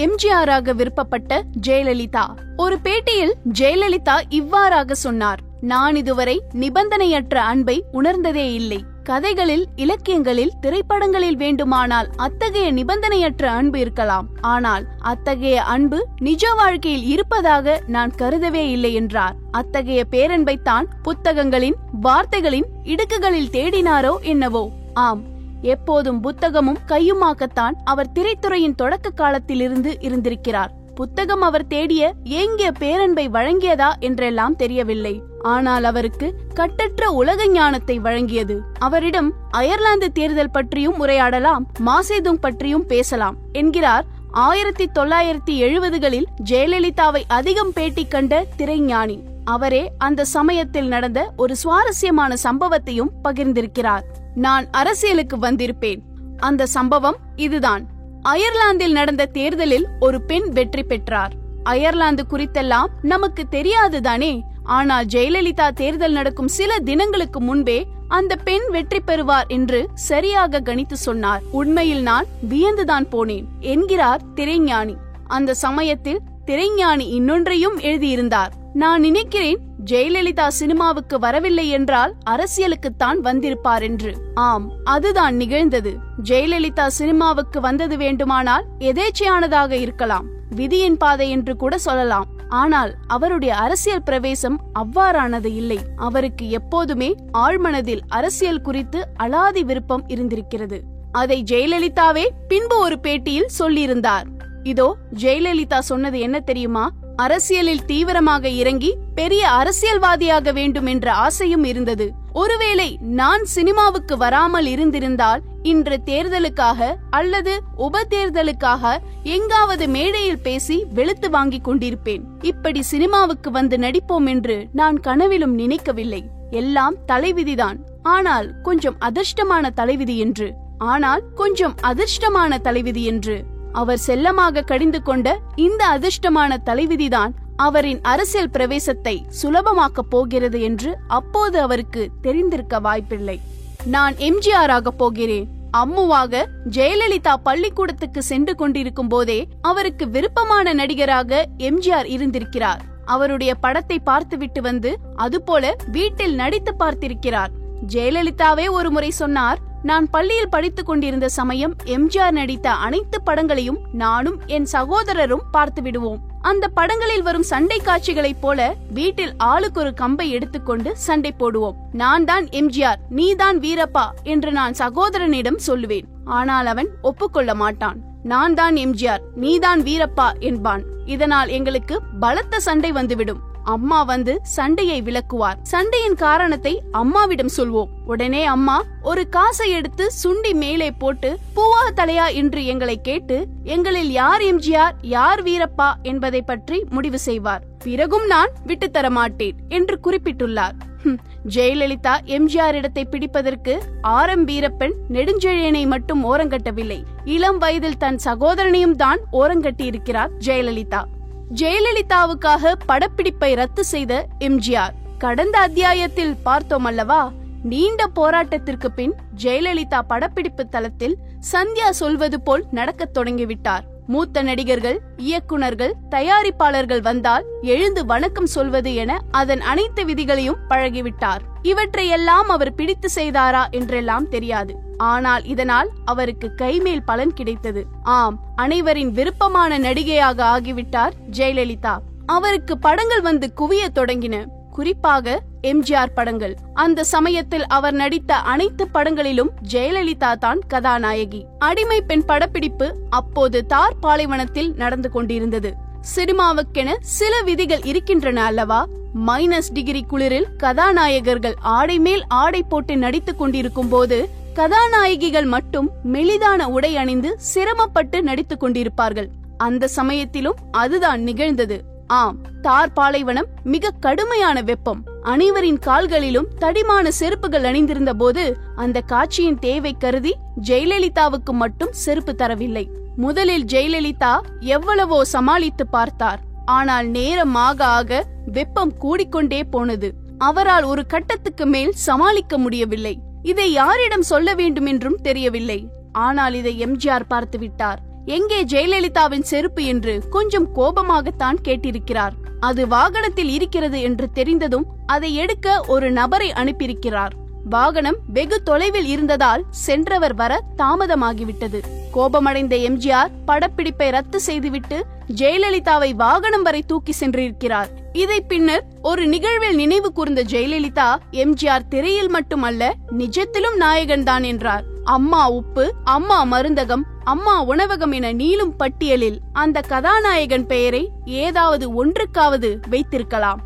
எம்ஜிஆராக விருப்பப்பட்ட ஜெயலலிதா. ஒரு பேட்டியில் ஜெயலலிதா இவ்வாறாக சொன்னார் நான் இதுவரை நிபந்தனையற்ற அன்பை உணர்ந்ததே இல்லை. கதைகளில் இலக்கியங்களில் திரைப்படங்களில் வேண்டுமானால் அத்தகைய நிபந்தனையற்ற அன்பு இருக்கலாம். ஆனால் அத்தகைய அன்பு நிஜ வாழ்க்கையில் இருப்பதாக நான் கருதவே இல்லை என்றார். அத்தகைய பேரன்பைத்தான் புத்தகங்களின் வார்த்தைகளின் இடுக்குகளில் தேடினாரோ என்னவோ? ஆம். எப்போதும் புத்தகமும் கையுமாகத்தான் அவர் திரைத்துறையின் தொடக்க காலத்திலிருந்து இருந்திருக்கிறார். புத்தகம் அவர் தேடிய ஏங்கிய பேரன்பை வழங்கியதா என்றெல்லாம் தெரியவில்லை. ஆனால் அவருக்கு கட்டற்ற உலக ஞானத்தை வழங்கியது. அவரிடம் அயர்லாந்து தேர்தல் பற்றியும் உரையாடலாம் மாசேதுங் பற்றியும் பேசலாம் என்கிறார். ஆயிரத்தி தொள்ளாயிரத்தி எழுபதுகளில் ஜெயலலிதாவை அதிகம் பேட்டி கண்ட திரைஞானி. அவரே அந்த சமயத்தில் நடந்த ஒரு சுவாரஸ்யமான சம்பவத்தையும் பகிர்ந்திருக்கிறார். நான் அரசியலுக்கு வந்திருப்பேன். அந்த சம்பவம் இதுதான். அயர்லாந்தில் நடந்த தேர்தலில் ஒரு பெண் வெற்றி பெற்றார். அயர்லாந்து குறித்தெல்லாம் நமக்கு தெரியாதுதானே. ஆனால் ஜெயலலிதா தேர்தல் நடக்கும் சில தினங்களுக்கு முன்பே அந்த பெண் வெற்றி பெறுவார் என்று சரியாக கணித்து சொன்னார். உண்மையில் நான் வியந்துதான் போனேன் என்கிறார் திரைஞானி. அந்த சமயத்தில் திரைஞானி இன்னொன்றையும் எழுதியிருந்தார். நான் நினைக்கிறேன் ஜெயலலிதா சினிமாவுக்கு வரவில்லை என்றால் அரசியலுக்குத்தான் வந்திருப்பார் என்று. ஆம் அதுதான் நிகழ்ந்தது. ஜெயலலிதா சினிமாவுக்கு வந்தது வேண்டுமானால் எதேச்சையானதாக இருக்கலாம். விதியின் பாதை என்று கூட சொல்லலாம். ஆனால் அவருடைய அரசியல் பிரவேசம் அவ்வாறானது இல்லை. அவருக்கு எப்போதுமே ஆழ்மனதில் அரசியல் குறித்து அலாதி விருப்பம் இருந்திருக்கிறது. அதை ஜெயலலிதாவே பின்பு ஒரு பேட்டியில் சொல்லியிருந்தார். இதோ ஜெயலலிதா சொன்னது என்ன தெரியுமா? அரசியலில் தீவிரமாக இறங்கி பெரிய அரசியல்வாதியாக வேண்டும் என்ற ஆசையும் இருந்தது. ஒருவேளை நான் சினிமாவுக்கு வராமல் இருந்திருந்தால் இன்று தேர்தலுக்காக அல்லது உப தேர்தலுக்காக எங்காவது மேடையில் பேசி வெளுத்து வாங்கிக் கொண்டிருப்பேன். இப்படி சினிமாவுக்கு வந்து நடிப்போம் என்று நான் கனவிலும் நினைக்கவில்லை. எல்லாம் தலைவிதிதான். ஆனால் கொஞ்சம் அதிர்ஷ்டமான தலைவிதி என்று. ஆனால் கொஞ்சம் அதிர்ஷ்டமான தலைவிதி என்று. அவர் செல்லமாக கடிந்து கொண்ட இந்த அதிர்ஷ்டமான தலைவிதிதான் அவரின் அரசியல் பிரவேசத்தை சுலபமாக்கப் போகிறது என்று அப்போது அவருக்கு தெரிந்திருக்க வாய்ப்பில்லை. நான் எம்ஜிஆர் ஆக போகிறேன். அம்முவாக ஜெயலலிதா பள்ளிக்கூடத்துக்கு சென்று கொண்டிருக்கும் போதே அவருக்கு விருப்பமான நடிகராக எம்ஜிஆர் இருந்திருக்கிறார். அவருடைய படத்தை பார்த்துவிட்டு வந்து அதுபோல வீட்டில் நடித்து பார்த்திருக்கிறார். ஜெயலலிதாவே ஒரு முறை சொன்னார் நான் பள்ளியில் படித்துக் கொண்டிருந்த சமயம் எம்ஜிஆர் நடித்த அனைத்து படங்களையும் நானும் என் சகோதரரும் பார்த்து விடுவோம். அந்த படங்களில் வரும் சண்டை காட்சிகளைப் போல வீட்டில் ஆளுக்கு ஒரு கம்பை எடுத்துக்கொண்டு சண்டை போடுவோம். நான் தான் எம்ஜிஆர் நீ தான் வீரப்பா என்று நான் சகோதரனிடம் சொல்லுவேன். ஆனால் அவன் ஒப்புக்கொள்ள மாட்டான். நான் தான் எம்ஜிஆர் நீதான் வீரப்பா என்பான். இதனால் எங்களுக்கு பலத்த சண்டை வந்துவிடும். அம்மா வந்து சண்டையை விளக்குவார். சண்டையின் காரணத்தை அம்மாவிடம் சொல்வோம். உடனே அம்மா ஒரு காசை எடுத்து சுண்டி மேலே போட்டு பூவா தலையா என்று எங்களை கேட்டு எங்களில் யார் எம்ஜிஆர் யார் வீரப்பா என்பதை பற்றி முடிவு செய்வார். பிறகும் நான் விட்டுத்தர மாட்டேன் என்று குறிப்பிட்டுள்ளார். ஜெயலலிதா எம்ஜிஆர் இடத்தை பிடிப்பதற்கு ஆரம் வீரப்பன் நெடுஞ்செழியனை மட்டும் ஓரங்கட்டவில்லை. இளம் வயதில் தன் சகோதரனையும் தான் ஓரங்கட்டி இருக்கிறார் ஜெயலலிதா. ஜெயலலிதாவுக்காக படப்பிடிப்பை ரத்து செய்த எம்ஜிஆர். கடந்த அத்தியாயத்தில் பார்த்தோம் அல்லவா நீண்ட போராட்டத்திற்கு பின் ஜெயலலிதா படப்பிடிப்பு தளத்தில் சந்தியா சொல்வது போல் நடக்கத் தொடங்கிவிட்டார். மூத்த நடிகர்கள் இயக்குனர்கள் தயாரிப்பாளர்கள் வந்தால் எழுந்து வணக்கம் சொல்வது என அதன் அனைத்து விதிகளையும் பழகிவிட்டார். இவற்றையெல்லாம் அவர் பிடித்து செய்தாரா என்றெல்லாம் தெரியாது. ஆனால் இதனால் அவருக்கு கைமேல் பலன் கிடைத்தது. ஆம் அனைவரின் விருப்பமான நடிகையாக ஆகிவிட்டார் ஜெயலலிதா. அவருக்கு படங்கள் வந்து குவிய தொடங்கின. குறிப்பாக எம்ஜிஆர் படங்கள். அந்த சமயத்தில் அவர் நடித்த அனைத்து படங்களிலும் ஜெயலலிதா தான் கதாநாயகி. அடிமை பெண் படப்பிடிப்பு அப்போது தார் பாலைவனத்தில் நடந்து கொண்டிருந்தது. சினிமாவுக்கென சில விதிகள் இருக்கின்றன அல்லவா? மைனஸ் டிகிரி குளிரில் கதாநாயகர்கள் ஆடை மேல் ஆடை போட்டு நடித்துக் கொண்டிருக்கும் போது கதாநாயகிகள் மட்டும் மெலிதான உடை அணிந்து சிரமப்பட்டு நடித்துக் கொண்டிருப்பார்கள். அந்த சமயத்திலும் அதுதான் நிகழ்ந்தது. ஆம் தார் பாலைவனம் மிக கடுமையான வெப்பம். அனைவரின் கால்களிலும் தடிமான செருப்புகள் அணிந்திருந்த போது அந்த காட்சியின் தேவை கருதி ஜெயலலிதாவுக்கு மட்டும் செருப்பு தரவில்லை. முதலில் ஜெயலலிதா எவ்வளவோ சமாளித்து பார்த்தார். ஆனால் நேரம் ஆக ஆக வெப்பம் கூடிக்கொண்டே போனது. அவரால் ஒரு கட்டத்துக்கு மேல் சமாளிக்க முடியவில்லை. இதை யாரிடம் சொல்ல வேண்டும் என்றும் தெரியவில்லை. ஆனால் இதை எம்ஜிஆர் பார்த்து விட்டார் எங்கே ஜெயலலிதாவின் செருப்பு என்று கொஞ்சம் கோபமாகத்தான் கேட்டிருக்கிறார். அது வாகனத்தில் இருக்கிறது என்று தெரிந்ததும் அதை எடுக்க ஒரு நபரை அனுப்பியிருக்கிறார். வாகனம் வெகு தொலைவில் இருந்ததால் சென்றவர் வர தாமதமாகிவிட்டது. கோபமடைந்த எம்ஜிஆர் படப்பிடிப்பை ரத்து செய்துவிட்டு ஜெயலலிதாவை வாகனம் வரை தூக்கி சென்றிருக்கிறார். இதை பின்னர் ஒரு நிகழ்வில் நினைவு கூர்ந்த ஜெயலலிதா எம்ஜிஆர் திரையில் மட்டுமல்ல நிஜத்திலும் நாயகன் தான் என்றார். அம்மா உப்பு அம்மா மருந்தகம் அம்மா உணவகம் என நீளும் பட்டியலில் அந்த கதாநாயகன் பெயரை ஏதாவது ஒன்றுக்காவது வைத்திருக்கலாம்.